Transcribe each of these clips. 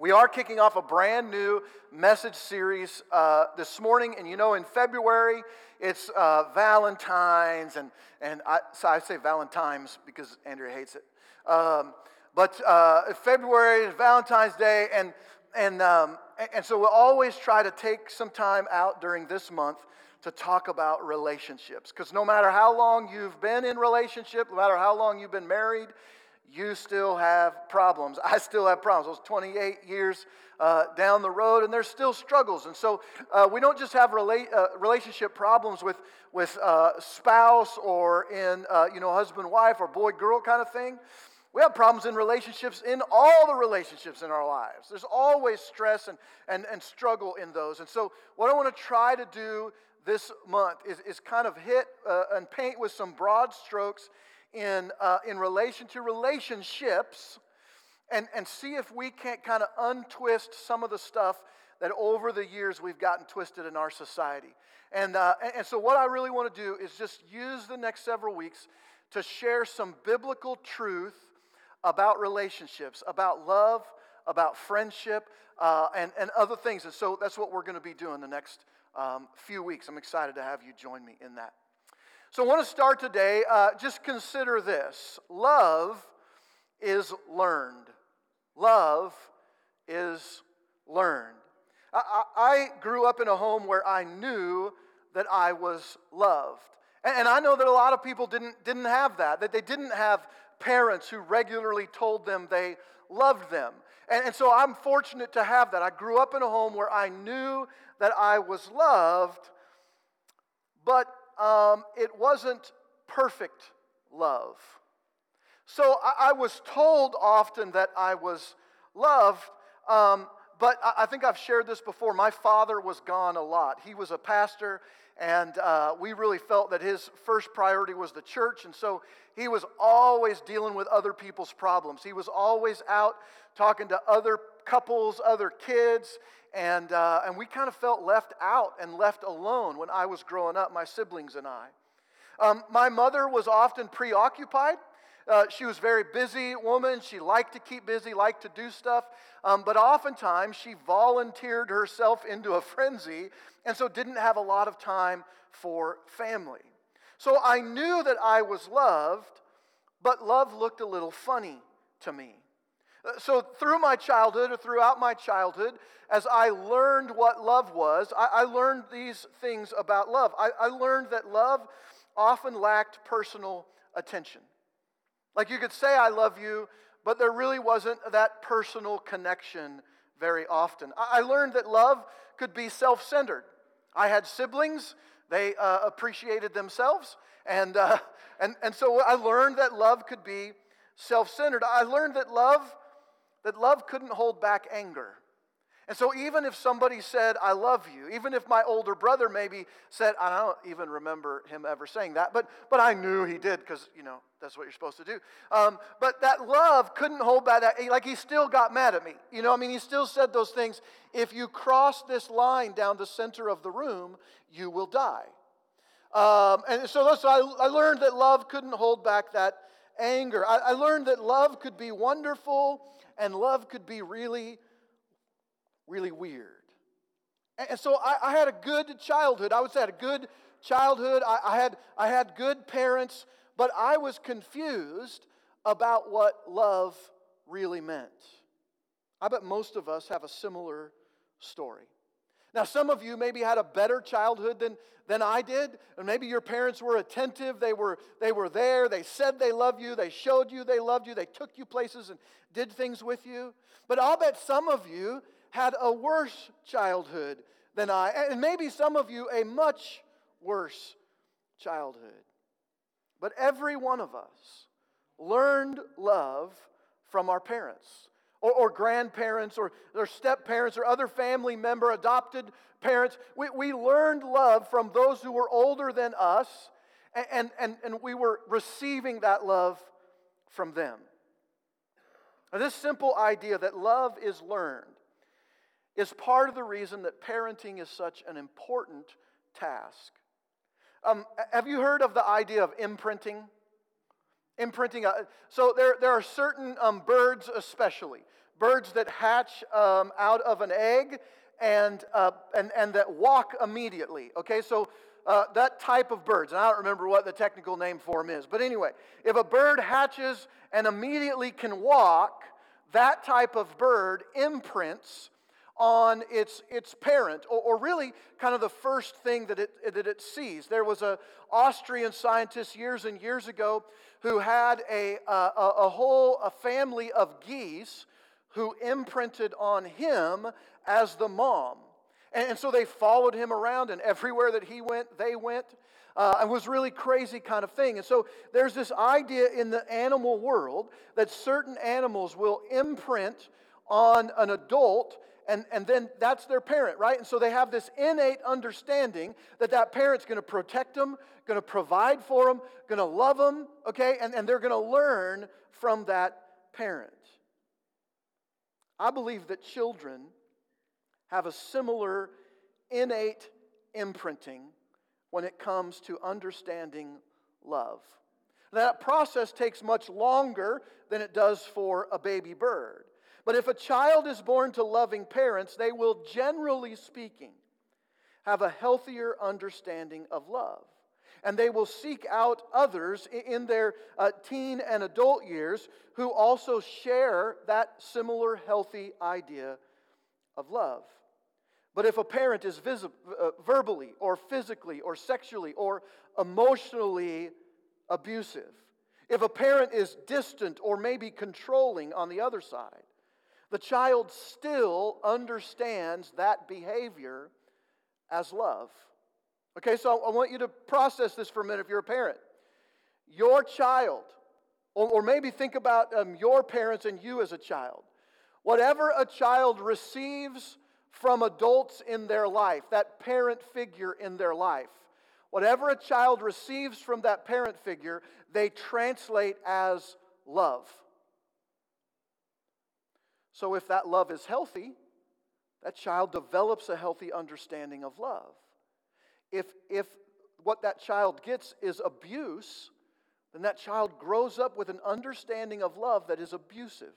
We are kicking off a brand new message series uh, this morning, and you know, in February it's uh, Valentine's, and and I, so I say Valentine's because Andrea hates it. Um, but uh, February is Valentine's Day, and and um, and so we'll always try to take some time out during this month to talk about relationships, because no matter how long you've been in relationship, no matter how long you've been married you still have problems. I still have problems. I was 28 years uh, down the road, and there's still struggles. And so uh, we don't just have uh, relationship problems with, with uh, spouse or in, uh, you know, husband wife or boy girl kind of thing. We have problems in relationships, in all the relationships in our lives. There's always stress and, and, and struggle in those. And so, what I want to try to do this month is, is kind of hit uh, and paint with some broad strokes in, uh, in relation to relationships and, and see if we can't kind of untwist some of the stuff that over the years we've gotten twisted in our society. And, uh, and so, what I really want to do is just use the next several weeks to share some biblical truth about relationships, about love, about friendship, uh, and, and other things. And so, that's what we're going to be doing the next um, few weeks. I'm excited to have you join me in that. So I want to start today. Uh, just consider this love is learned. Love is learned. I, I, grew up in a home where I knew that I was loved. And, and I know that a lot of people didn't, didn't have that, that they didn't have parents who regularly told them they loved them. And, and so I'm fortunate to have that. I grew up in a home where I knew that I was loved, but um, it wasn't perfect love. So I, I, was told often that I was loved, um, but I, I, think I've shared this before. My father was gone a lot. He was a pastor, and uh, we really felt that his first priority was the church, and so he was always dealing with other people's problems. He was always out talking to other couples, other kids, and, uh, and we kind of felt left out and left alone when I was growing up, my siblings and I. Um, my mother was often preoccupied. Uh, she was a very busy woman. She liked to keep busy, liked to do stuff. Um, but oftentimes she volunteered herself into a frenzy and so didn't have a lot of time for family. So I knew that I was loved, but love looked a little funny to me. Uh, so, through my childhood, or throughout my childhood, as I learned what love was, I, I learned these things about love. I, I learned that love often lacked personal attention. Like you could say, I love you, but there really wasn't that personal connection very often. I, I learned that love could be self centered. I had siblings, they uh, appreciated themselves, and, uh, and, and so I learned that love could be self centered. I learned that love that love couldn't hold back anger. And so, even if somebody said, I love you, even if my older brother maybe said, I don't even remember him ever saying that, but, but I knew he did because, you know, that's what you're supposed to do. Um, but that love couldn't hold back that, like he still got mad at me. You know, I mean, he still said those things. If you cross this line down the center of the room, you will die. Um, and so, so I, I learned that love couldn't hold back that anger. I, I learned that love could be wonderful and love could be really, really weird. And so I, I had a good childhood. I would say I had a good childhood. I, I, had, I had good parents, but I was confused about what love really meant. I bet most of us have a similar story. Now, some of you maybe had a better childhood than, than I did, and maybe your parents were attentive. They were, they were there. They said they love you. They showed you they loved you. They took you places and did things with you. But I'll bet some of you had a worse childhood than I, and maybe some of you a much worse childhood. But every one of us learned love from our parents or, or grandparents or, or step parents or other family member, adopted parents. We, we learned love from those who were older than us, and, and, and we were receiving that love from them. Now, this simple idea that love is learned is part of the reason that parenting is such an important task. Um, have you heard of the idea of imprinting? Imprinting. Uh, so there, there are certain um, birds, especially birds that hatch um, out of an egg and, uh, and, and that walk immediately. Okay, so uh, that type of birds, and I don't remember what the technical name for them is, but anyway, if a bird hatches and immediately can walk, that type of bird imprints on its, its parent, or, or, really kind of the first thing that it, that it sees. There was an Austrian scientist years and years ago who had a, a, a whole a family of geese who imprinted on him as the mom. And, and so they followed him around, and everywhere that he went, they went. Uh, it was really crazy kind of thing. And so there's this idea in the animal world that certain animals will imprint on an adult and, and then that's their parent, right? And so they have this innate understanding that that parent's going to protect them, going to provide for them, going to love them, okay? And, and they're going to learn from that parent. I believe that children have a similar innate imprinting when it comes to understanding love. That process takes much longer than it does for a baby bird. But if a child is born to loving parents, they will, generally speaking, have a healthier understanding of love. And they will seek out others in their uh, teen and adult years who also share that similar healthy idea of love. But if a parent is vis- uh, verbally or physically or sexually or emotionally abusive, if a parent is distant or maybe controlling on the other side, the child still understands that behavior as love. Okay, so I want you to process this for a minute if you're a parent. Your child, or, or maybe think about um, your parents and you as a child. Whatever a child receives from adults in their life, that parent figure in their life, whatever a child receives from that parent figure, they translate as love. So, if that love is healthy, that child develops a healthy understanding of love. If, if what that child gets is abuse, then that child grows up with an understanding of love that is abusive.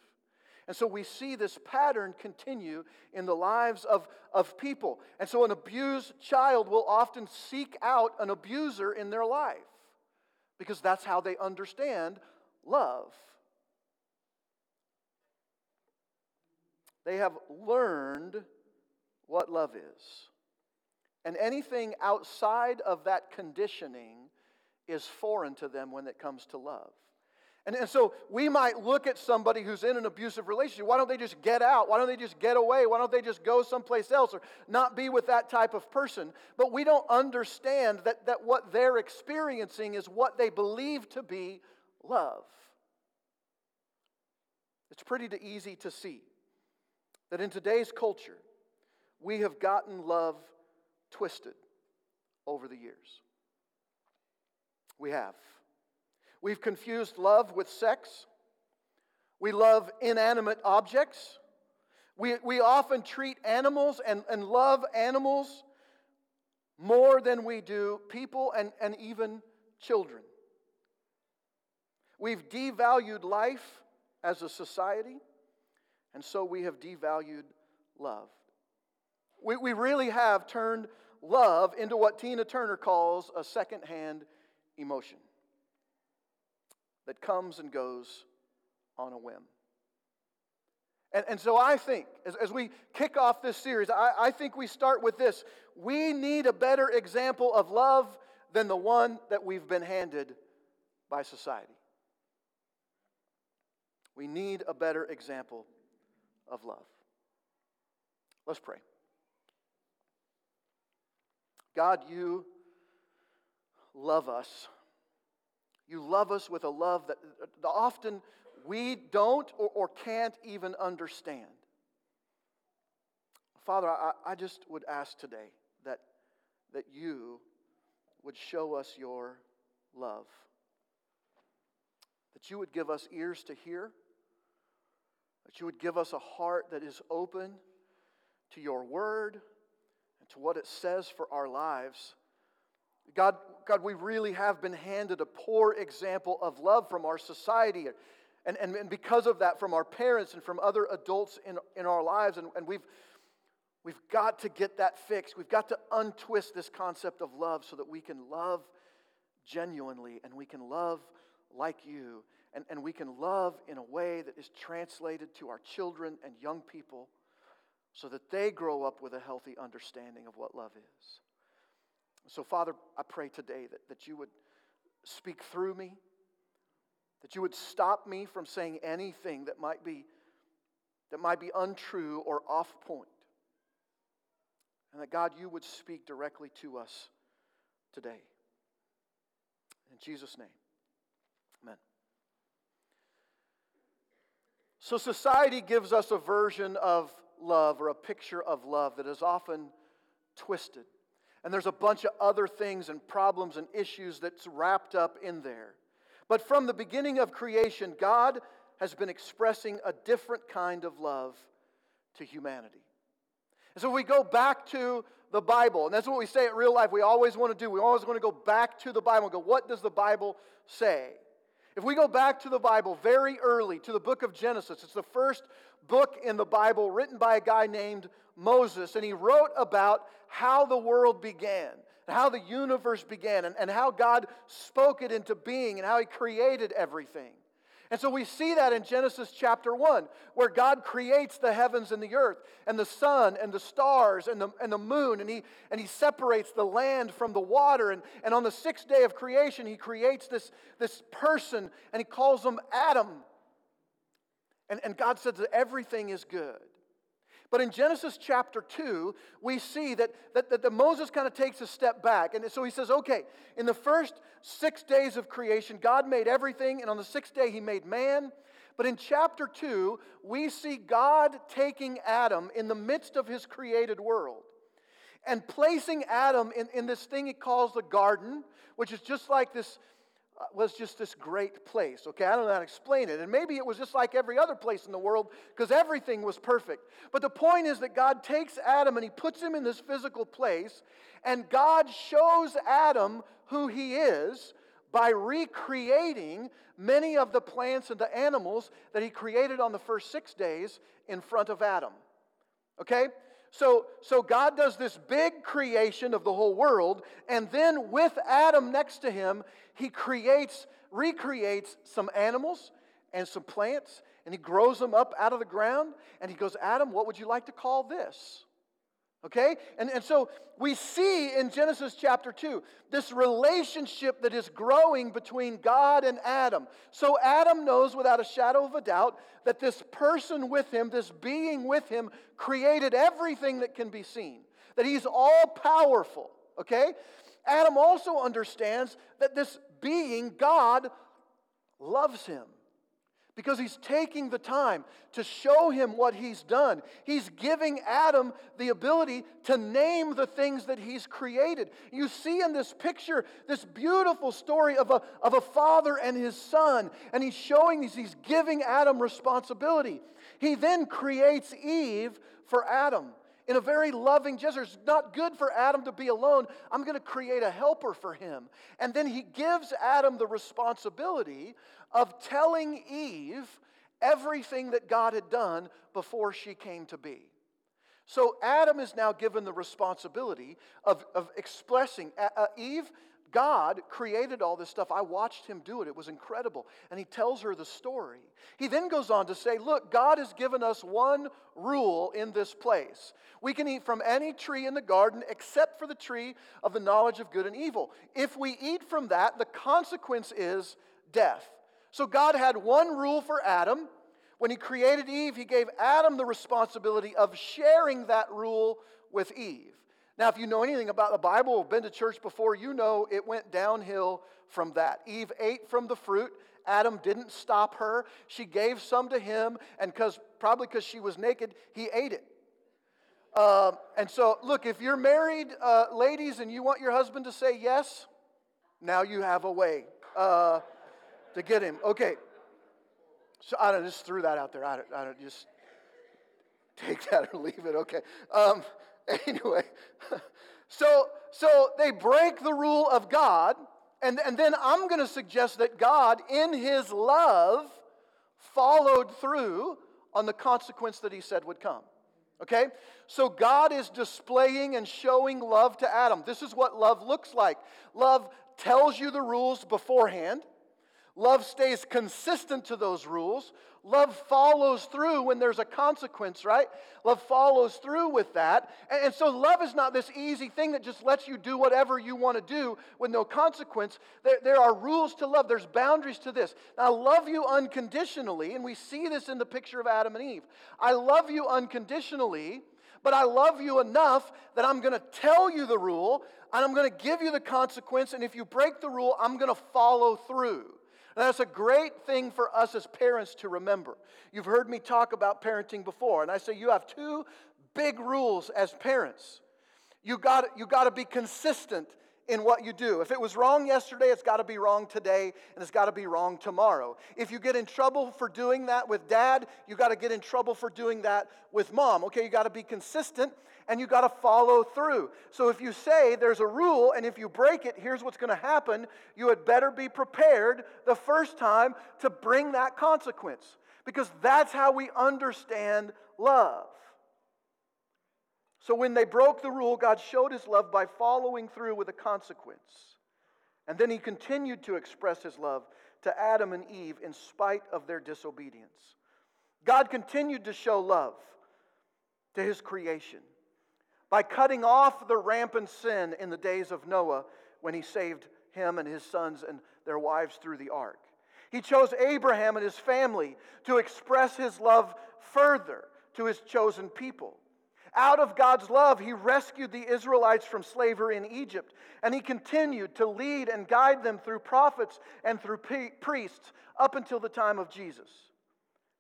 And so we see this pattern continue in the lives of, of people. And so an abused child will often seek out an abuser in their life because that's how they understand love. They have learned what love is. And anything outside of that conditioning is foreign to them when it comes to love. And, and so we might look at somebody who's in an abusive relationship. Why don't they just get out? Why don't they just get away? Why don't they just go someplace else or not be with that type of person? But we don't understand that, that what they're experiencing is what they believe to be love. It's pretty easy to see that in today's culture, we have gotten love twisted over the years. We have. We've confused love with sex. We love inanimate objects. We, we often treat animals and, and love animals more than we do people and, and even children. We've devalued life as a society. And so we have devalued love. We, we really have turned love into what Tina Turner calls a secondhand emotion that comes and goes on a whim. And, and so I think, as, as we kick off this series, I, I think we start with this. We need a better example of love than the one that we've been handed by society. We need a better example of love. Let's pray. God, you love us. You love us with a love that often we don't or, or can't even understand. Father, I, I just would ask today that, that you would show us your love, that you would give us ears to hear that you would give us a heart that is open to your word and to what it says for our lives. God, God, we really have been handed a poor example of love from our society. And, and, and because of that, from our parents and from other adults in, in our lives, and, and we've, we've got to get that fixed. We've got to untwist this concept of love so that we can love genuinely and we can love like you and, and we can love in a way that is translated to our children and young people so that they grow up with a healthy understanding of what love is. So, Father, I pray today that, that you would speak through me, that you would stop me from saying anything that might be, that might be untrue or off. And that, God, you would speak directly to us today. In Jesus' name, amen. So, society gives us a version of love or a picture of love that is often twisted. And there's a bunch of other things and problems and issues that's wrapped up in there. But from the beginning of creation, God has been expressing a different kind of love to humanity. And so we go back to the Bible, and that's what we say at real life. We always want to do. We always want to go back to the Bible and go, what does the Bible say? If we go back to the Bible very early, to the book of Genesis, it's the first book in the Bible written by a guy named Moses, and he wrote about how the world began, how the universe began, and, and how God spoke it into being, and how he created everything. And so we see that in Genesis chapter 1, where God creates the heavens and the earth, and the sun, and the stars, and the, and the moon, and he, and he separates the land from the water. And, and on the sixth day of creation, He creates this, this person, and He calls him Adam. And, and God says that everything is good. But in Genesis chapter 2, we see that, that, that, that Moses kind of takes a step back. And so he says, okay, in the first six days of creation, God made everything, and on the sixth day, he made man. But in chapter 2, we see God taking Adam in the midst of his created world and placing Adam in, in this thing he calls the garden, which is just like this, Uh, was just this great place. Okay, I don't know how to explain it. And maybe it was just like every other place in the world because everything was perfect. But the point is that God takes Adam and he puts him in this physical place, and God shows Adam who he is by recreating many of the plants and the animals that he created on the first six days in front of Adam. Okay? So, so God does this big creation of the whole world, and then with Adam next to him, he creates, recreates some animals and some plants, and he grows them up out of the ground, and he goes, Adam, what would you like to call this? Okay? And, and so we see in Genesis chapter 2 this relationship that is growing between God and Adam. So Adam knows without a shadow of a doubt that this person with him, this being with him, created everything that can be seen, that he's all powerful. Okay? Adam also understands that this being, God, loves him because he's taking the time to show him what he's done. He's giving Adam the ability to name the things that he's created. You see in this picture this beautiful story of a, of a father and his son, and he's showing these, he's giving Adam responsibility. He then creates Eve for Adam in a very loving gesture. It's not good for Adam to be alone. I'm going to create a helper for him. And then he gives Adam the responsibility of telling Eve everything that God had done before she came to be. So Adam is now given the responsibility of, of expressing uh, uh Eve, God created all this stuff. I watched him do it. It was incredible. And he tells her the story. He then goes on to say, Look, God has given us one rule in this place. We can eat from any tree in the garden except for the tree of the knowledge of good and evil. If we eat from that, the consequence is death. So God had one rule for Adam. When he created Eve, he gave Adam the responsibility of sharing that rule with Eve. Now, if you know anything about the Bible been to church before, you know it went downhill from that. Eve ate from the fruit. Adam didn't stop her. She gave some to him, and because probably because she was naked, he ate it. Uh, and so, look, if you're married, uh, ladies, and you want your husband to say yes, now you have a way uh, to get him. Okay. So I don't just threw that out there. I don't, I don't just take that or leave it. Okay. Um, anyway, so so they break the rule of God, and, and then I'm going to suggest that God, in His love followed through on the consequence that he said would come. Okay? So God is displaying and showing love to Adam. This is what love looks like. Love tells you the rules beforehand. Love stays consistent to those rules. Love follows through when there's a consequence, right? Love follows through with that. And, so, love is not this easy thing that just lets you do whatever you want to do with no consequence. There, there are rules to love, there's boundaries to this. Now, I love you unconditionally, and we see this in the picture of Adam and Eve. I love you unconditionally, but I love you enough that I'm going to tell you the rule, and I'm going to give you the consequence, and if you break the rule, I'm going to follow through. That's a great thing for us as parents to remember. You've heard me talk about parenting before, and I say you have two big rules as parents. You got you got to be consistent in what you do. If it was wrong yesterday, it's got to be wrong today, and it's got to be wrong tomorrow. If you get in trouble for doing that with dad, you got to get in trouble for doing that with mom. Okay, you got to be consistent and you got to follow through. So if you say there's a rule and if you break it, here's what's going to happen, you had better be prepared the first time to bring that consequence because that's how we understand love. So when they broke the rule, God showed his love by following through with a consequence. And then he continued to express his love to Adam and Eve in spite of their disobedience. God continued to show love to his creation by cutting off the rampant sin in the days of Noah when he saved him and his sons and their wives through the ark. He chose Abraham and his family to express his love further to his chosen people. Out of God's love, he rescued the Israelites from slavery in Egypt, and he continued to lead and guide them through prophets and through priests up until the time of Jesus.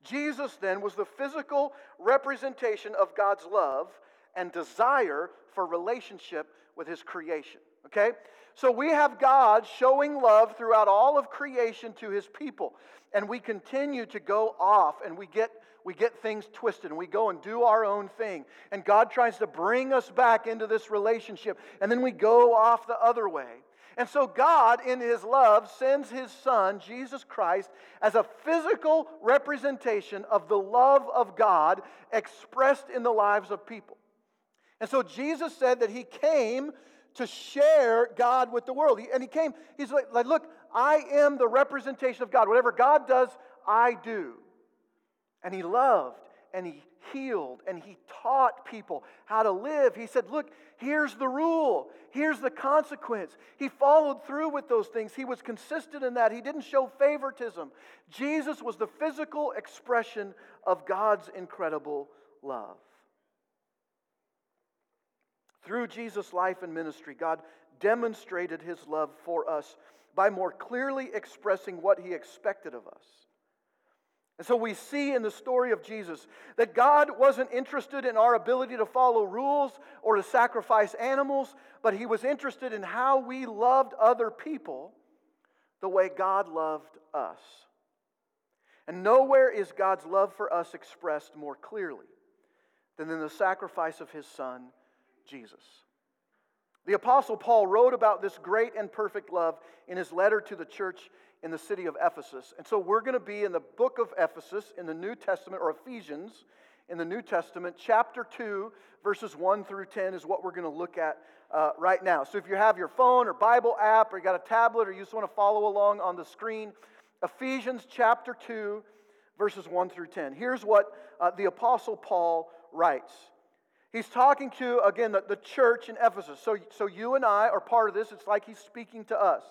Jesus then was the physical representation of God's love and desire for relationship with his creation. Okay? So we have God showing love throughout all of creation to his people. And we continue to go off and we get we get things twisted and we go and do our own thing. And God tries to bring us back into this relationship. And then we go off the other way. And so, God, in His love, sends His Son, Jesus Christ, as a physical representation of the love of God expressed in the lives of people. And so, Jesus said that He came to share God with the world. and He came, He's like, look, I am the representation of God. Whatever God does, I do. And he loved and he healed and he taught people how to live. He said, Look, here's the rule, here's the consequence. He followed through with those things. He was consistent in that. He didn't show favoritism. Jesus was the physical expression of God's incredible love. Through Jesus' life and ministry, God demonstrated his love for us by more clearly expressing what he expected of us. And so we see in the story of Jesus that God wasn't interested in our ability to follow rules or to sacrifice animals, but He was interested in how we loved other people the way God loved us. And nowhere is God's love for us expressed more clearly than in the sacrifice of His Son, Jesus. The Apostle Paul wrote about this great and perfect love in his letter to the church in the city of Ephesus. And so we're going to be in the book of Ephesus in the New Testament, or Ephesians in the New Testament. Chapter 2, verses 1 through 10 is what we're going to look at uh, right now. So if you have your phone or Bible app, or you got a tablet, or you just want to follow along on the screen, Ephesians chapter 2, verses 1 through 10. Here's what uh, the Apostle Paul writes. He's talking to, again, the, the church in Ephesus. So, so you and I are part of this. It's like he's speaking to us.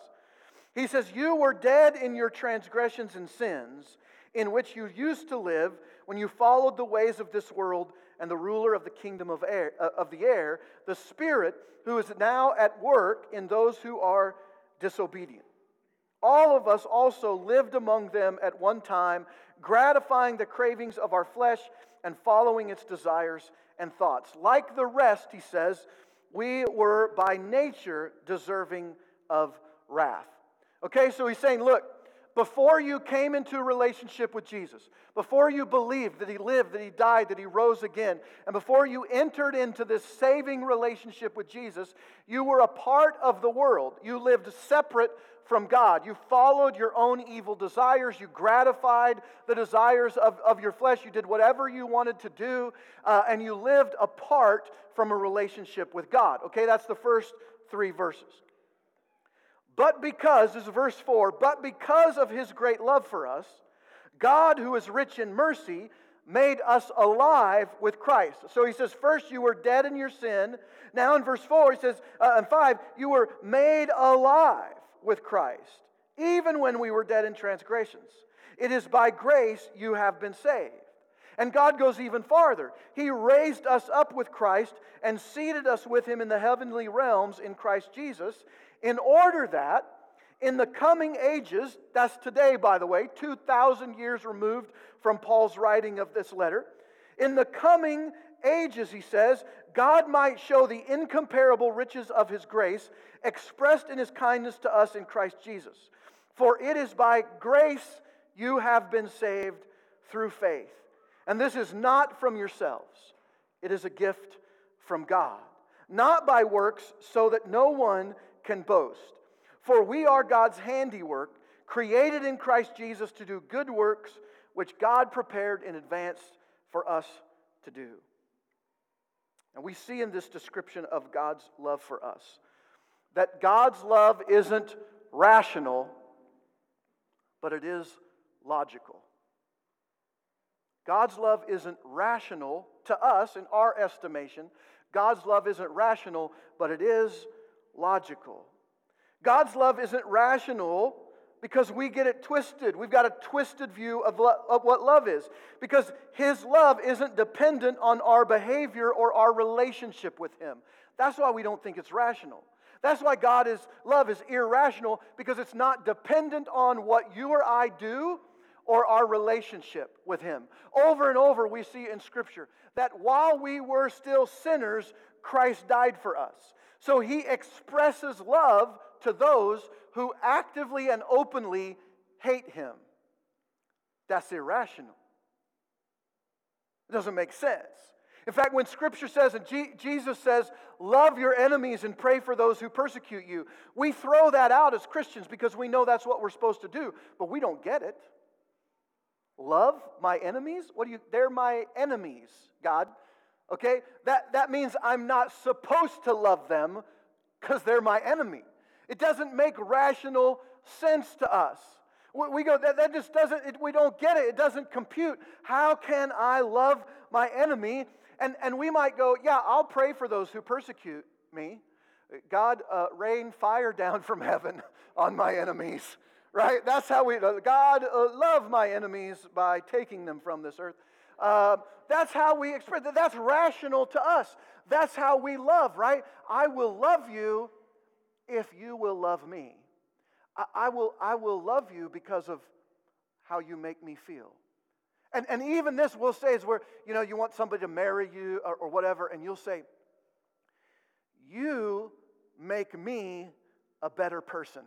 He says, You were dead in your transgressions and sins, in which you used to live when you followed the ways of this world and the ruler of the kingdom of, air, uh, of the air, the Spirit who is now at work in those who are disobedient. All of us also lived among them at one time, gratifying the cravings of our flesh and following its desires and thoughts. Like the rest, he says, we were by nature deserving of wrath. Okay, so he's saying, look, before you came into a relationship with Jesus, before you believed that he lived, that he died, that he rose again, and before you entered into this saving relationship with Jesus, you were a part of the world. You lived separate from God. You followed your own evil desires. You gratified the desires of, of your flesh. You did whatever you wanted to do, uh, and you lived apart from a relationship with God. Okay, that's the first three verses. But because, this is verse 4, but because of his great love for us, God, who is rich in mercy, made us alive with Christ. So he says, first you were dead in your sin. Now in verse 4, he says, uh, and 5, you were made alive with Christ, even when we were dead in transgressions. It is by grace you have been saved. And God goes even farther. He raised us up with Christ and seated us with him in the heavenly realms in Christ Jesus, in order that in the coming ages, that's today, by the way, 2,000 years removed from Paul's writing of this letter, in the coming ages, he says, God might show the incomparable riches of his grace expressed in his kindness to us in Christ Jesus. For it is by grace you have been saved through faith. And this is not from yourselves, it is a gift from God, not by works, so that no one can boast. For we are God's handiwork, created in Christ Jesus to do good works, which God prepared in advance for us to do. And we see in this description of God's love for us that God's love isn't rational, but it is logical. God's love isn't rational to us in our estimation. God's love isn't rational, but it is logical. God's love isn't rational because we get it twisted. We've got a twisted view of, lo- of, what love is. Because His love isn't dependent on our behavior or our relationship with Him. That's why we don't think it's rational. That's why God is love is irrational because it's not dependent on what you or I do or our relationship with Him. Over and over, we see in Scripture that while we were still sinners, Christ died for us. So He expresses love to those who actively and openly hate him. That's irrational. It doesn't make sense. In fact, when Scripture says, and G- Jesus says, love your enemies and pray for those who persecute you, we throw that out as Christians because we know that's what we're supposed to do, but we don't get it. Love my enemies? What do you, they're my enemies, God. Okay? That, that means I'm not supposed to love them because they're my enemy. It doesn't make rational sense to us. We go, that, that just doesn't, it, we don't get it. It doesn't compute. How can I love my enemy? And, and we might go, yeah, I'll pray for those who persecute me. God, uh, rain fire down from heaven on my enemies, right? That's how we, uh, God, uh, love my enemies by taking them from this earth. Uh, that's how we express, that's rational to us. That's how we love, right? I will love you if you will love me. I, I, will, I will love you because of how you make me feel. And, and even this we'll say is where, you know, you want somebody to marry you or, or whatever, and you'll say, You make me a better person.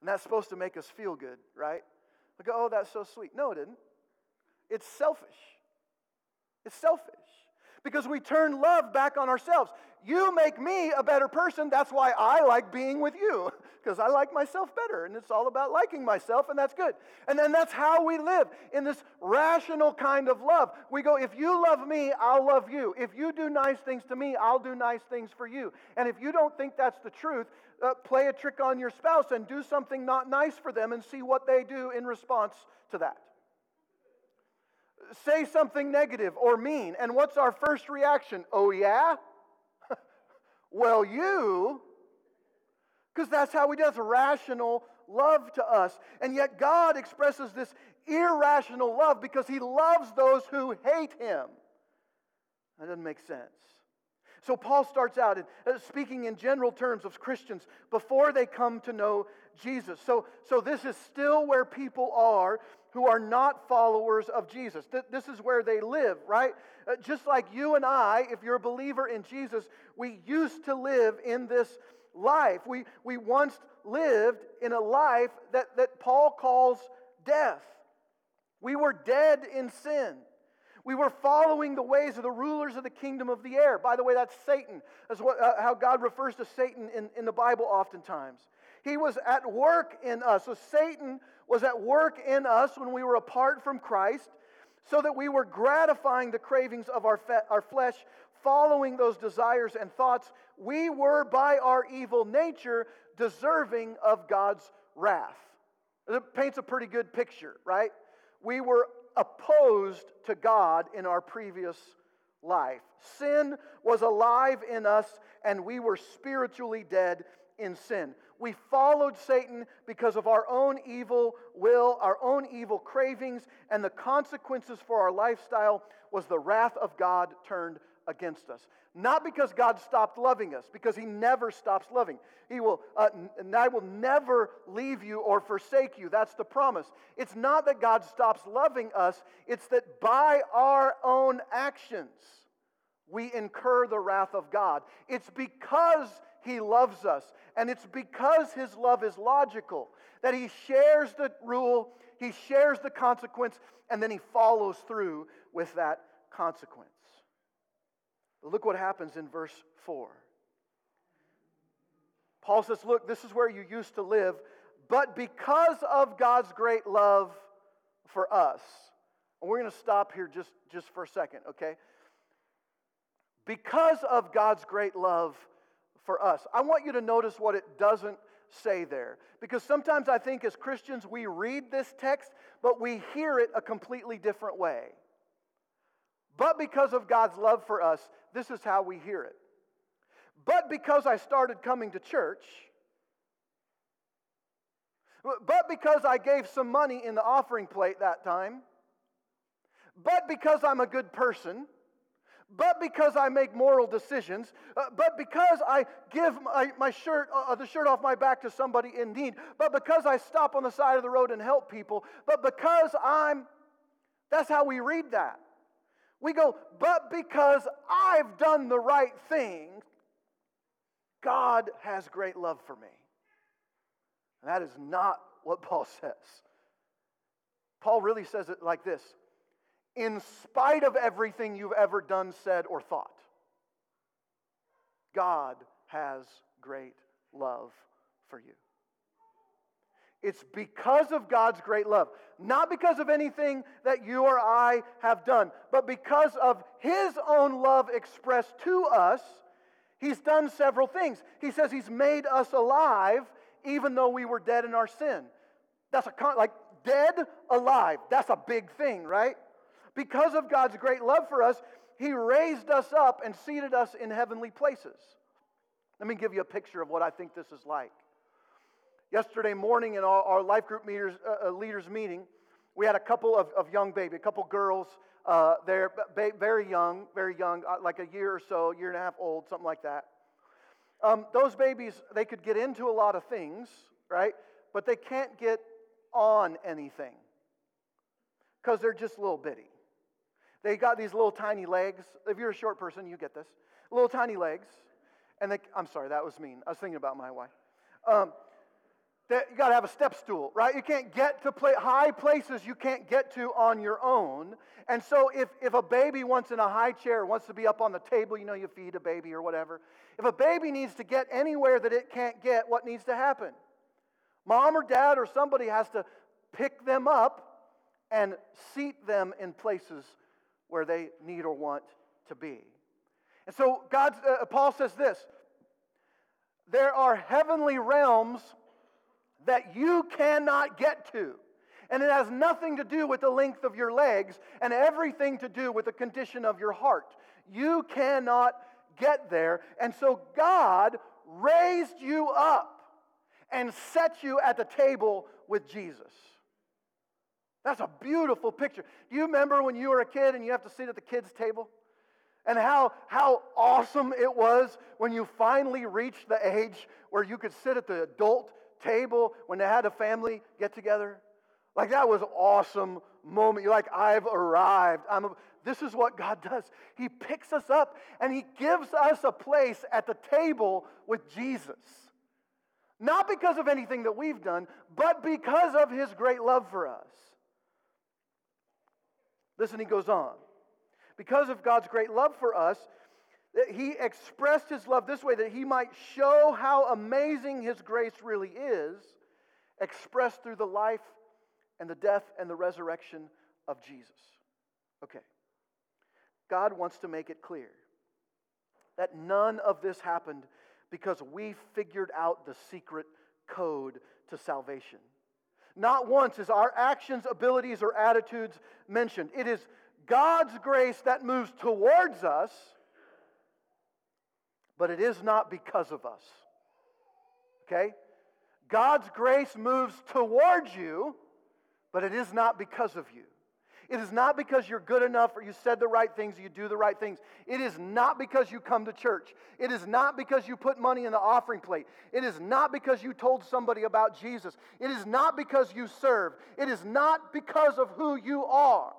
And that's supposed to make us feel good, right? We go, oh, that's so sweet. No, it didn't. It's selfish. It's selfish because we turn love back on ourselves. You make me a better person. That's why I like being with you, because I like myself better. And it's all about liking myself, and that's good. And then that's how we live in this rational kind of love. We go, if you love me, I'll love you. If you do nice things to me, I'll do nice things for you. And if you don't think that's the truth, uh, play a trick on your spouse and do something not nice for them and see what they do in response to that say something negative or mean. And what's our first reaction? Oh, yeah? well, you. Because that's how he does rational love to us. And yet God expresses this irrational love because he loves those who hate him. That doesn't make sense. So Paul starts out in, uh, speaking in general terms of Christians before they come to know Jesus. So, so this is still where people are who are not followers of Jesus. This is where they live, right? Uh, just like you and I, if you're a believer in Jesus, we used to live in this life. We, we once lived in a life that, that Paul calls death. We were dead in sin. We were following the ways of the rulers of the kingdom of the air. By the way, that's Satan. That's what, uh, how God refers to Satan in, in the Bible oftentimes. He was at work in us. So Satan was at work in us when we were apart from Christ, so that we were gratifying the cravings of our, fe- our flesh, following those desires and thoughts. We were, by our evil nature, deserving of God's wrath. It paints a pretty good picture, right? We were opposed to God in our previous life. Sin was alive in us, and we were spiritually dead in sin. We followed Satan because of our own evil will, our own evil cravings, and the consequences for our lifestyle was the wrath of God turned against us. Not because God stopped loving us, because He never stops loving. He will, uh, and I will never leave you or forsake you. That's the promise. It's not that God stops loving us, it's that by our own actions, we incur the wrath of God. It's because He loves us, and it's because His love is logical that He shares the rule, He shares the consequence, and then He follows through with that consequence. But look what happens in verse 4. Paul says, Look, this is where you used to live, but because of God's great love for us, and we're going to stop here just, just for a second, okay? because of God's great love for us. I want you to notice what it doesn't say there. Because sometimes I think as Christians we read this text, but we hear it a completely different way. But because of God's love for us, this is how we hear it. But because I started coming to church, but because I gave some money in the offering plate that time, but because I'm a good person, but because I make moral decisions, uh, but because I give my, my shirt, uh, the shirt off my back to somebody in need, but because I stop on the side of the road and help people, but because I'm, that's how we read that. We go, but because I've done the right thing, God has great love for me. And that is not what Paul says. Paul really says it like this in spite of everything you've ever done, said, or thought. God has great love for you. It's because of God's great love, not because of anything that you or I have done, but because of His own love expressed to us. He's done several things. He says He's made us alive even though we were dead in our sin. That's a con- like dead alive. That's a big thing, right? Because of God's great love for us, He raised us up and seated us in heavenly places. Let me give you a picture of what I think this is like. Yesterday morning in our, our life group leaders, uh, uh, leaders meeting, we had a couple of, of young baby, a couple girls uh, there, ba- very young, very young, uh, like a year or so, year and a half old, something like that. Um, those babies, they could get into a lot of things, right? But they can't get on anything because they're just little bitty. They got these little tiny legs. If you're a short person, you get this. Little tiny legs. And they, I'm sorry, that was mean. I was thinking about my wife. Um, that you got to have a step stool, right? You can't get to play, high places you can't get to on your own. And so if, if a baby wants in a high chair, wants to be up on the table, you know, you feed a baby or whatever. If a baby needs to get anywhere that it can't get, what needs to happen? Mom or dad or somebody has to pick them up and seat them in places where they need or want to be. And so God, uh, Paul says this there are heavenly realms that you cannot get to. And it has nothing to do with the length of your legs and everything to do with the condition of your heart. You cannot get there. And so God raised you up and set you at the table with Jesus. That's a beautiful picture. Do you remember when you were a kid and you have to sit at the kids' table? And how, how awesome it was when you finally reached the age where you could sit at the adult table when they had a family get together? Like that was awesome moment. You're like, I've arrived. I'm a, this is what God does. He picks us up and He gives us a place at the table with Jesus. Not because of anything that we've done, but because of His great love for us. Listen, he goes on. Because of God's great love for us, he expressed his love this way that he might show how amazing his grace really is, expressed through the life and the death and the resurrection of Jesus. Okay. God wants to make it clear that none of this happened because we figured out the secret code to salvation. Not once is our actions, abilities, or attitudes mentioned. It is God's grace that moves towards us, but it is not because of us. Okay? God's grace moves towards you, but it is not because of you. It is not because you're good enough or you said the right things you do the right things. It is not because you come to church. It is not because you put money in the offering plate. It is not because you told somebody about Jesus. It is not because you serve. It is not because of who you are,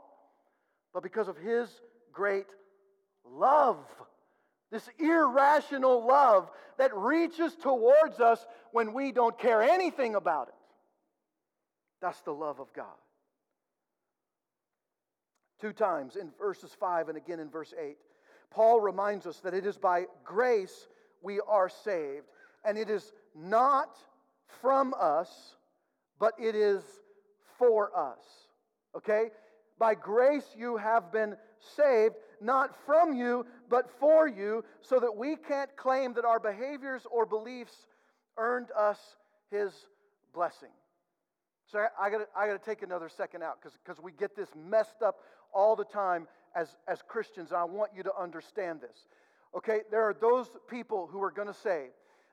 but because of His great love. This irrational love that reaches towards us when we don't care anything about it. That's the love of God. Two times in verses 5 and again in verse 8, Paul reminds us that it is by grace we are saved, and it is not from us, but it is for us. Okay? By grace you have been saved, not from you, but for you, so that we can't claim that our behaviors or beliefs earned us his blessing. So I, I got I to take another second out because we get this messed up all the time as, as Christians. I want you to understand this. Okay, there are those people who are to say,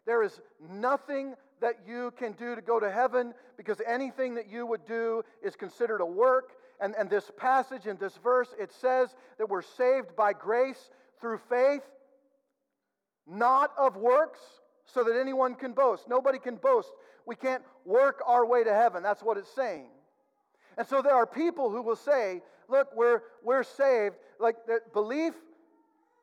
there is nothing that you can do to go to heaven because anything that you would do is considered a work. And, and this passage in this verse, it says that we're saved by grace through faith, not of works, so that anyone can boast. Nobody can boast. We can't work our way to heaven. That's what it's saying. And so there are people who will say, look, we're, we're saved. Like belief,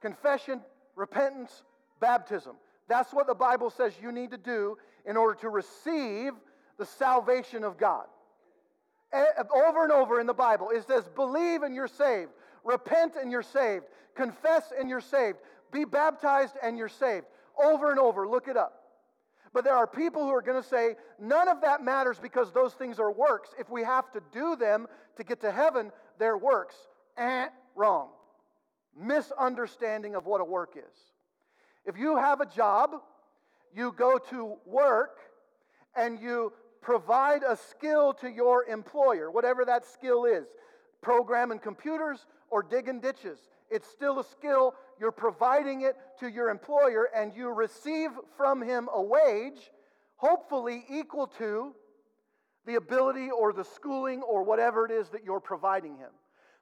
confession, repentance, baptism. That's what the Bible says you need to do in order to receive the salvation of God. Over and over in the Bible, it says, believe and you're saved. Repent and you're saved. Confess and you're saved. Be baptized and you're saved. Over and over. Look it up. But there are people who are going to say, none of that matters because those things are works. If we have to do them to get to heaven, they're works. Eh, wrong. Misunderstanding of what a work is. If you have a job, you go to work and you provide a skill to your employer, whatever that skill is programming computers or digging ditches. It's still a skill. You're providing it to your employer, and you receive from him a wage, hopefully equal to the ability or the schooling or whatever it is that you're providing him.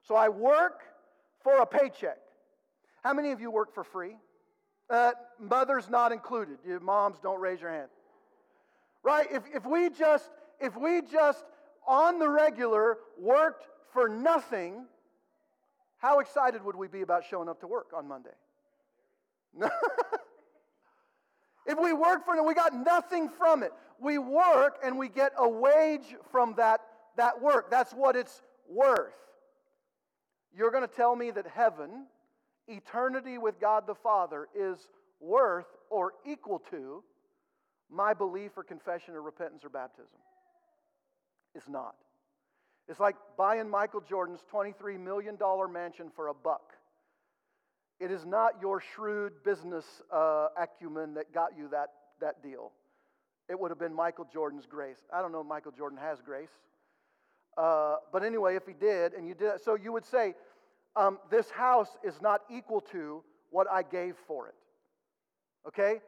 So I work for a paycheck. How many of you work for free? Uh, mothers not included. Your moms don't raise your hand. Right? If, if we just if we just on the regular worked for nothing, how excited would we be about showing up to work on Monday? if we work for it, we got nothing from it. We work and we get a wage from that, that work. That's what it's worth. You're going to tell me that heaven, eternity with God the Father, is worth or equal to my belief or confession or repentance or baptism? It's not. It's like buying Michael Jordan's $23 million mansion for a buck. It is not your shrewd business uh, acumen that got you that, that deal. It would have been Michael Jordan's grace. I don't know if Michael Jordan has grace. Uh, but anyway, if he did, and you did, so you would say, um, this house is not equal to what I gave for it. Okay?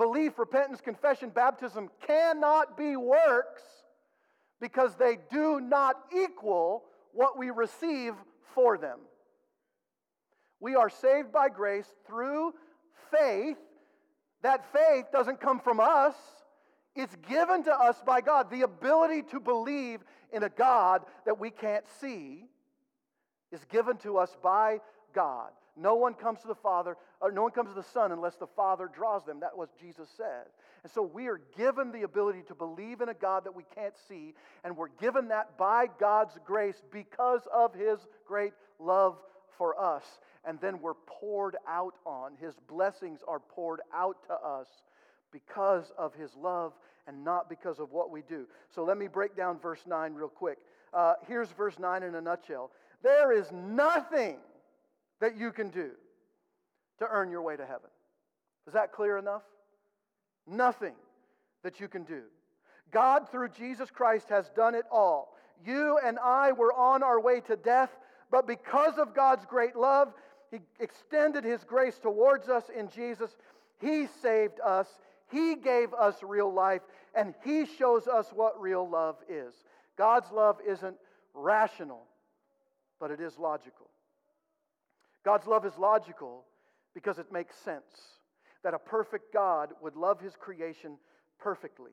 Belief, repentance, confession, baptism cannot be works because they do not equal what we receive for them. We are saved by grace through faith. That faith doesn't come from us, it's given to us by God. The ability to believe in a God that we can't see is given to us by God. No one comes to the Father, or no one comes to the Son unless the Father draws them. That was Jesus said. And so we are given the ability to believe in a God that we can't see, and we're given that by God's grace because of his great love for us. and then we're poured out on. His blessings are poured out to us because of His love and not because of what we do. So let me break down verse 9 real quick. Uh, here's verse 9 in a nutshell There is nothing that you can do to earn your way to heaven. Is that clear enough? Nothing that you can do. God, through Jesus Christ, has done it all. You and I were on our way to death, but because of God's great love, He extended His grace towards us in Jesus. He saved us, He gave us real life, and He shows us what real love is. God's love isn't rational, but it is logical. God's love is logical because it makes sense that a perfect God would love His creation perfectly.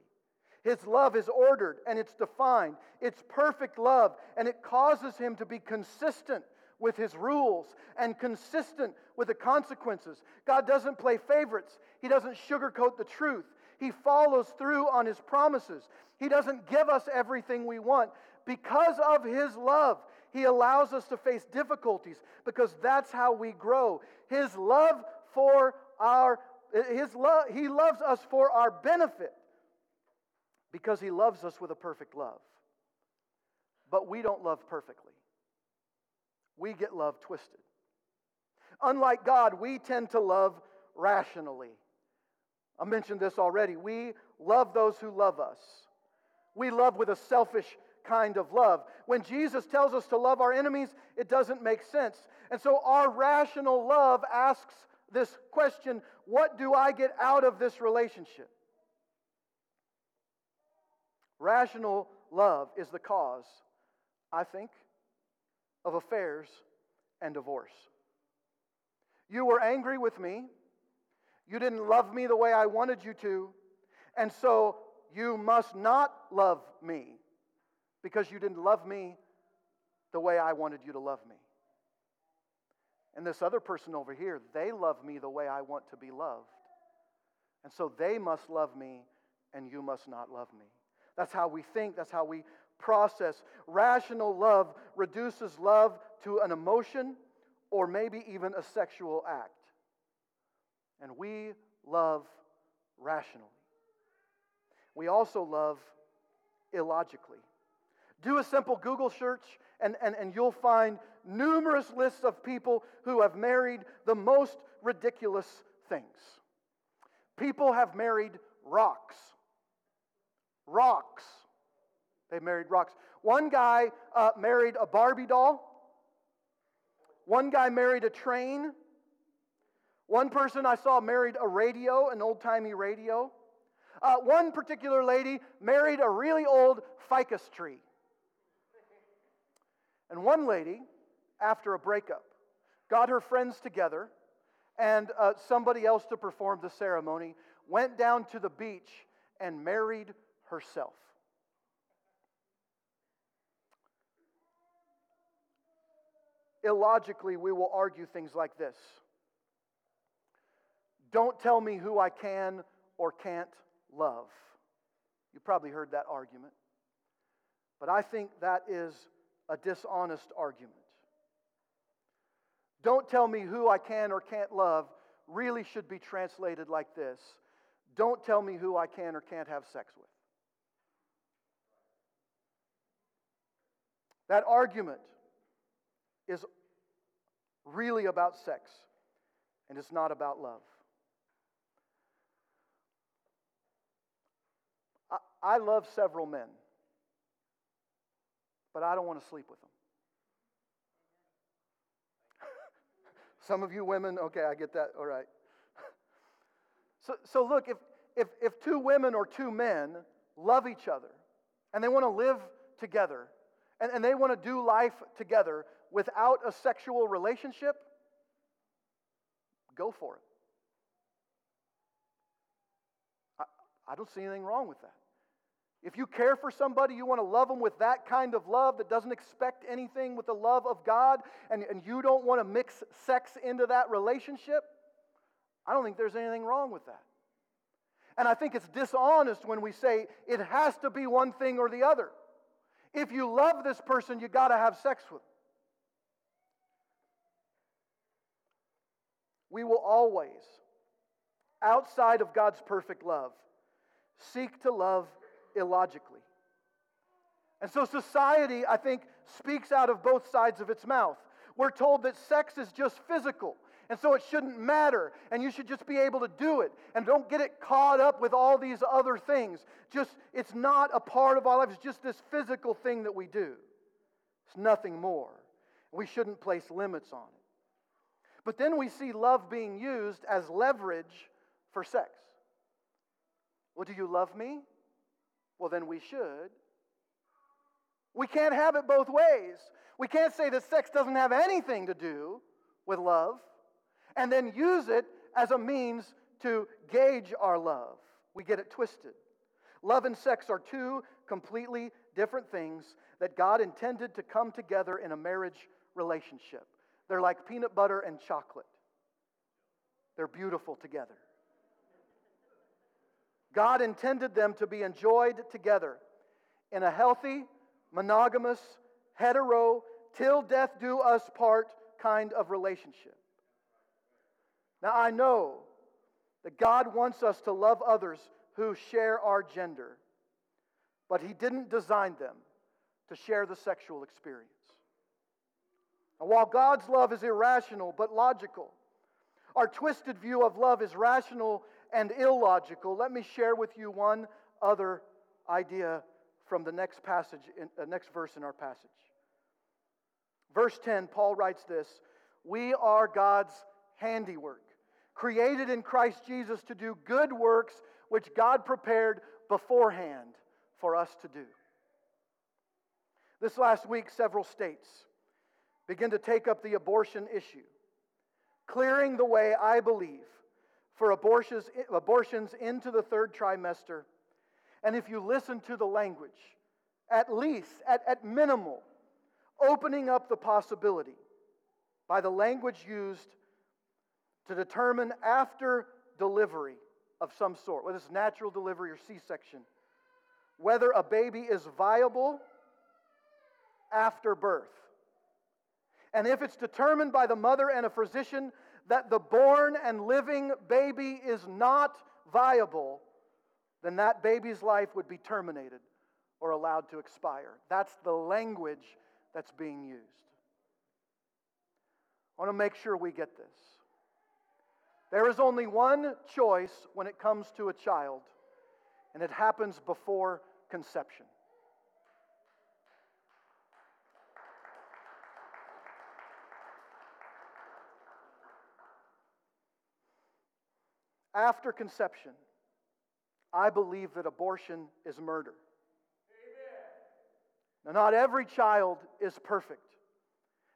His love is ordered and it's defined. It's perfect love, and it causes him to be consistent with his rules and consistent with the consequences. God doesn't play favorites, he doesn't sugarcoat the truth. He follows through on his promises. He doesn't give us everything we want. Because of his love, he allows us to face difficulties because that's how we grow. His love for our his love he loves us for our benefit because he loves us with a perfect love. But we don't love perfectly, we get love twisted. Unlike God, we tend to love rationally. I mentioned this already. We love those who love us. We love with a selfish kind of love. When Jesus tells us to love our enemies, it doesn't make sense. And so our rational love asks this question what do I get out of this relationship? Rational love is the cause, I think, of affairs and divorce. You were angry with me. You didn't love me the way I wanted you to. And so you must not love me because you didn't love me the way I wanted you to love me. And this other person over here, they love me the way I want to be loved. And so they must love me, and you must not love me. That's how we think, that's how we process. Rational love reduces love to an emotion or maybe even a sexual act. And we love rationally. We also love illogically. Do a simple Google search, and, and, and you'll find numerous lists of people who have married the most ridiculous things. People have married rocks. Rocks. They married rocks. One guy uh, married a Barbie doll. One guy married a train. One person I saw married a radio, an old timey radio. Uh, one particular lady married a really old ficus tree. And one lady, after a breakup, got her friends together and uh, somebody else to perform the ceremony, went down to the beach and married herself. Illogically, we will argue things like this Don't tell me who I can or can't love. You probably heard that argument. But I think that is a dishonest argument. Don't tell me who I can or can't love really should be translated like this Don't tell me who I can or can't have sex with. That argument is really about sex, and it's not about love. I, I love several men, but I don't want to sleep with them. Some of you women, okay, I get that, all right. so, so look, if, if, if two women or two men love each other and they want to live together, and, and they want to do life together without a sexual relationship, go for it. I, I don't see anything wrong with that. If you care for somebody, you want to love them with that kind of love that doesn't expect anything with the love of God, and, and you don't want to mix sex into that relationship, I don't think there's anything wrong with that. And I think it's dishonest when we say it has to be one thing or the other. If you love this person, you got to have sex with them. we will always, outside of God's perfect love, seek to love illogically. And so society, I think, speaks out of both sides of its mouth. We're told that sex is just physical. And so it shouldn't matter. And you should just be able to do it. And don't get it caught up with all these other things. Just, it's not a part of our life. It's just this physical thing that we do. It's nothing more. We shouldn't place limits on it. But then we see love being used as leverage for sex. Well, do you love me? Well, then we should. We can't have it both ways. We can't say that sex doesn't have anything to do with love and then use it as a means to gauge our love. We get it twisted. Love and sex are two completely different things that God intended to come together in a marriage relationship. They're like peanut butter and chocolate, they're beautiful together. God intended them to be enjoyed together in a healthy, monogamous, hetero, till death do us part kind of relationship. Now, I know that God wants us to love others who share our gender, but He didn't design them to share the sexual experience. And while God's love is irrational but logical, our twisted view of love is rational and illogical. Let me share with you one other idea from the next passage, in, the uh, next verse in our passage. Verse 10, Paul writes this We are God's handiwork, created in Christ Jesus to do good works which God prepared beforehand for us to do. This last week, several states began to take up the abortion issue, clearing the way, I believe, for abortions, into the third trimester. And if you listen to the language, at least, at, at minimal, opening up the possibility by the language used to determine after delivery of some sort, whether it's natural delivery or C section, whether a baby is viable after birth. And if it's determined by the mother and a physician that the born and living baby is not viable, then that baby's life would be terminated or allowed to expire. That's the language that's being used. I want to make sure we get this. There is only one choice when it comes to a child, and it happens before conception. After conception, I believe that abortion is murder. Now, not every child is perfect,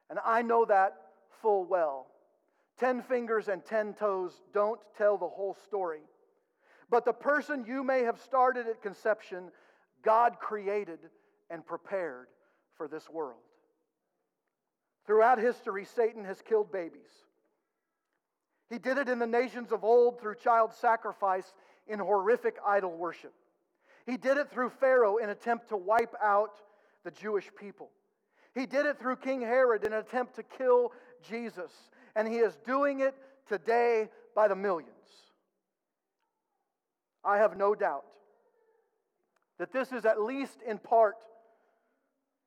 and I know that full well. Ten fingers and ten toes don't tell the whole story. But the person you may have started at conception, God created and prepared for this world. Throughout history, Satan has killed babies. He did it in the nations of old through child sacrifice in horrific idol worship. He did it through Pharaoh in an attempt to wipe out the Jewish people. He did it through King Herod in an attempt to kill Jesus. And he is doing it today by the millions. I have no doubt that this is at least in part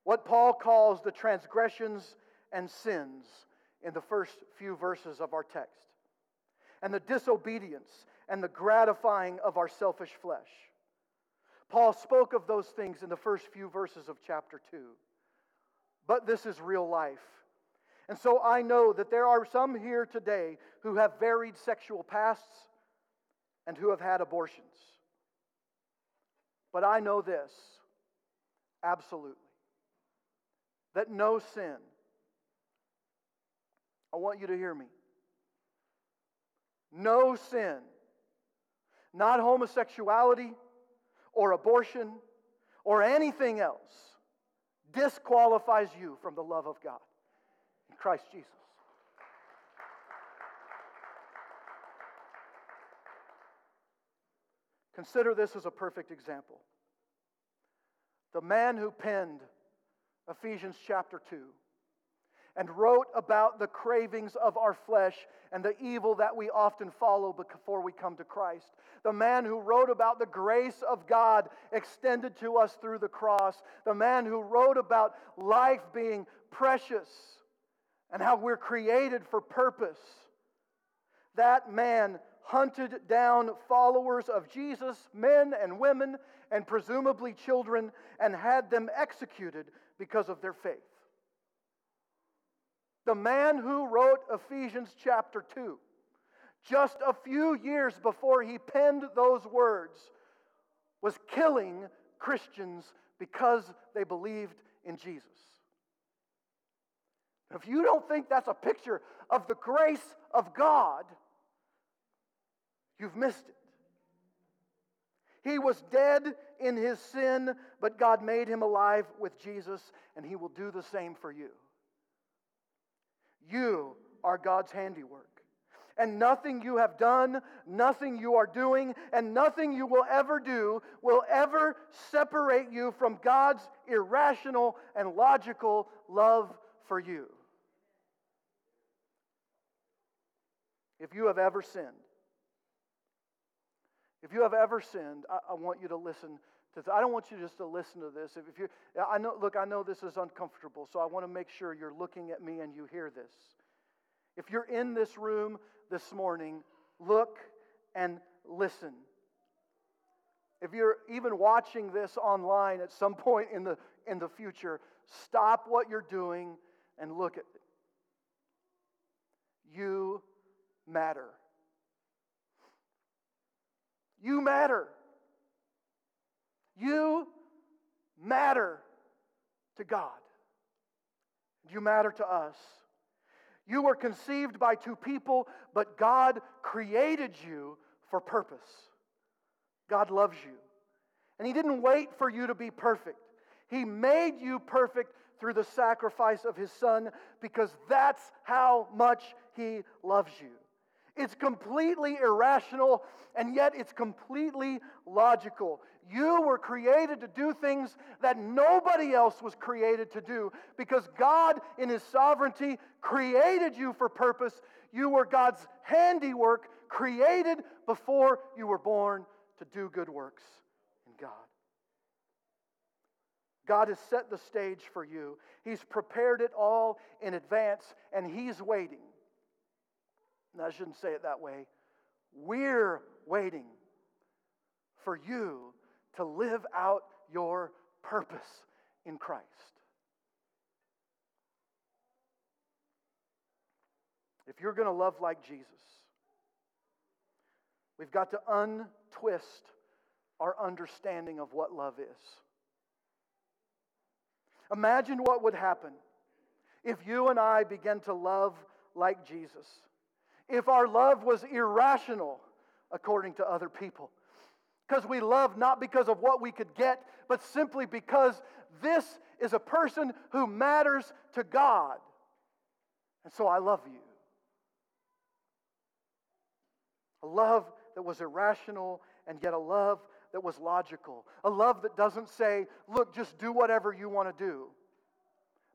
what Paul calls the transgressions and sins in the first few verses of our text, and the disobedience and the gratifying of our selfish flesh. Paul spoke of those things in the first few verses of chapter 2. But this is real life. And so I know that there are some here today who have varied sexual pasts and who have had abortions. But I know this absolutely that no sin, I want you to hear me, no sin, not homosexuality or abortion or anything else, disqualifies you from the love of God in Christ Jesus. Consider this as a perfect example. The man who penned Ephesians chapter 2 and wrote about the cravings of our flesh and the evil that we often follow before we come to Christ. The man who wrote about the grace of God extended to us through the cross. The man who wrote about life being precious and how we're created for purpose. That man hunted down followers of Jesus, men and women, and presumably children, and had them executed because of their faith. The man who wrote Ephesians chapter 2, just a few years before he penned those words, was killing Christians because they believed in Jesus. If you don't think that's a picture of the grace of God, you've missed it. He was dead in his sin, but God made him alive with Jesus, and he will do the same for you. You are God's handiwork. And nothing you have done, nothing you are doing, and nothing you will ever do will ever separate you from God's irrational and logical love for you. If you have ever sinned, if you have ever sinned, I, I want you to listen. I don't want you just to listen to this. If, you, I know, look, I know this is uncomfortable, so I want to make sure you're looking at me and you hear this. If you're in this room this morning, look and listen. If you're even watching this online at some point in the, in the future, stop what you're doing and look at it. You matter. You matter. You matter to God. You matter to us. You were conceived by two people, but God created you for purpose. God loves you. And He didn't wait for you to be perfect. He made you perfect through the sacrifice of His Son because that's how much He loves you. It's completely irrational, and yet it's completely logical. You were created to do things that nobody else was created to do because God, in His sovereignty, created you for purpose. You were God's handiwork, created before you were born to do good works in God. God has set the stage for you, He's prepared it all in advance, and He's waiting. I shouldn't say it that way. We're waiting for you to live out your purpose in Christ. If you're going to love like Jesus, we've got to untwist our understanding of what love is. Imagine what would happen if you and I began to love like Jesus. If our love was irrational according to other people. Because we love not because of what we could get, but simply because this is a person who matters to God. And so I love you. A love that was irrational and yet a love that was logical. A love that doesn't say, look, just do whatever you want to do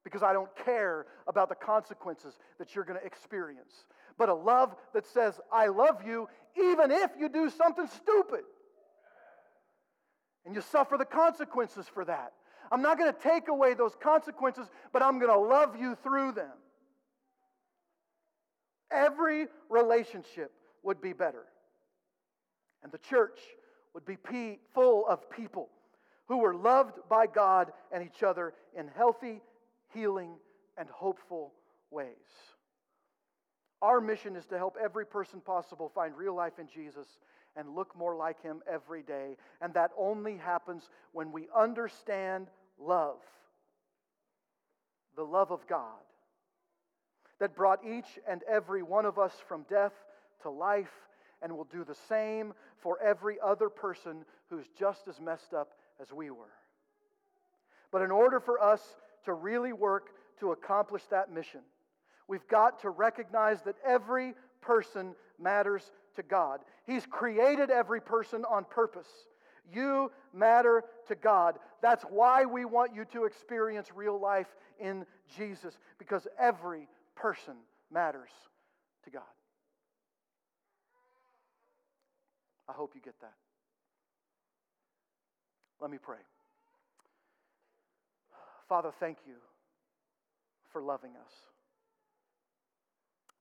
because I don't care about the consequences that you're going to experience. But a love that says, I love you even if you do something stupid. And you suffer the consequences for that. I'm not going to take away those consequences, but I'm going to love you through them. Every relationship would be better. And the church would be full of people who were loved by God and each other in healthy, healing, and hopeful ways. Our mission is to help every person possible find real life in Jesus and look more like him every day. And that only happens when we understand love the love of God that brought each and every one of us from death to life and will do the same for every other person who's just as messed up as we were. But in order for us to really work to accomplish that mission, we've got to recognize that every person matters to God. He's created every person on purpose. You matter to God. That's why we want you to experience real life in Jesus, because every person matters to God. I hope you get that. Let me pray. Father, thank you for loving us.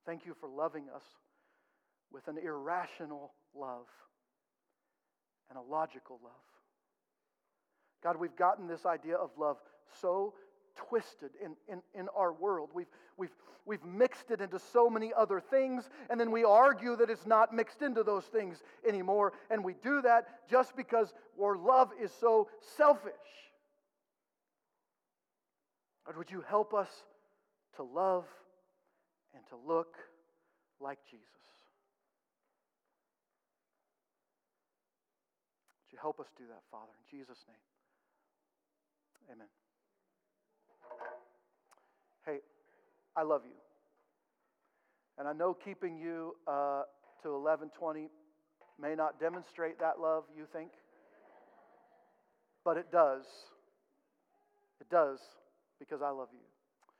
Thank you for loving us with an irrational love and a logical love. God, we've gotten this idea of love so twisted in, in, in our world. We've, we've, we've mixed it into so many other things, and then we argue that it's not mixed into those things anymore. And we do that just because our love is so selfish. God, would you help us to love and to look like Jesus? Would you help us do that, Father? In Jesus' name. Amen. Hey, I love you. And I know keeping you uh, to 1120 may not demonstrate that love, you think, but it does. It does because I love you.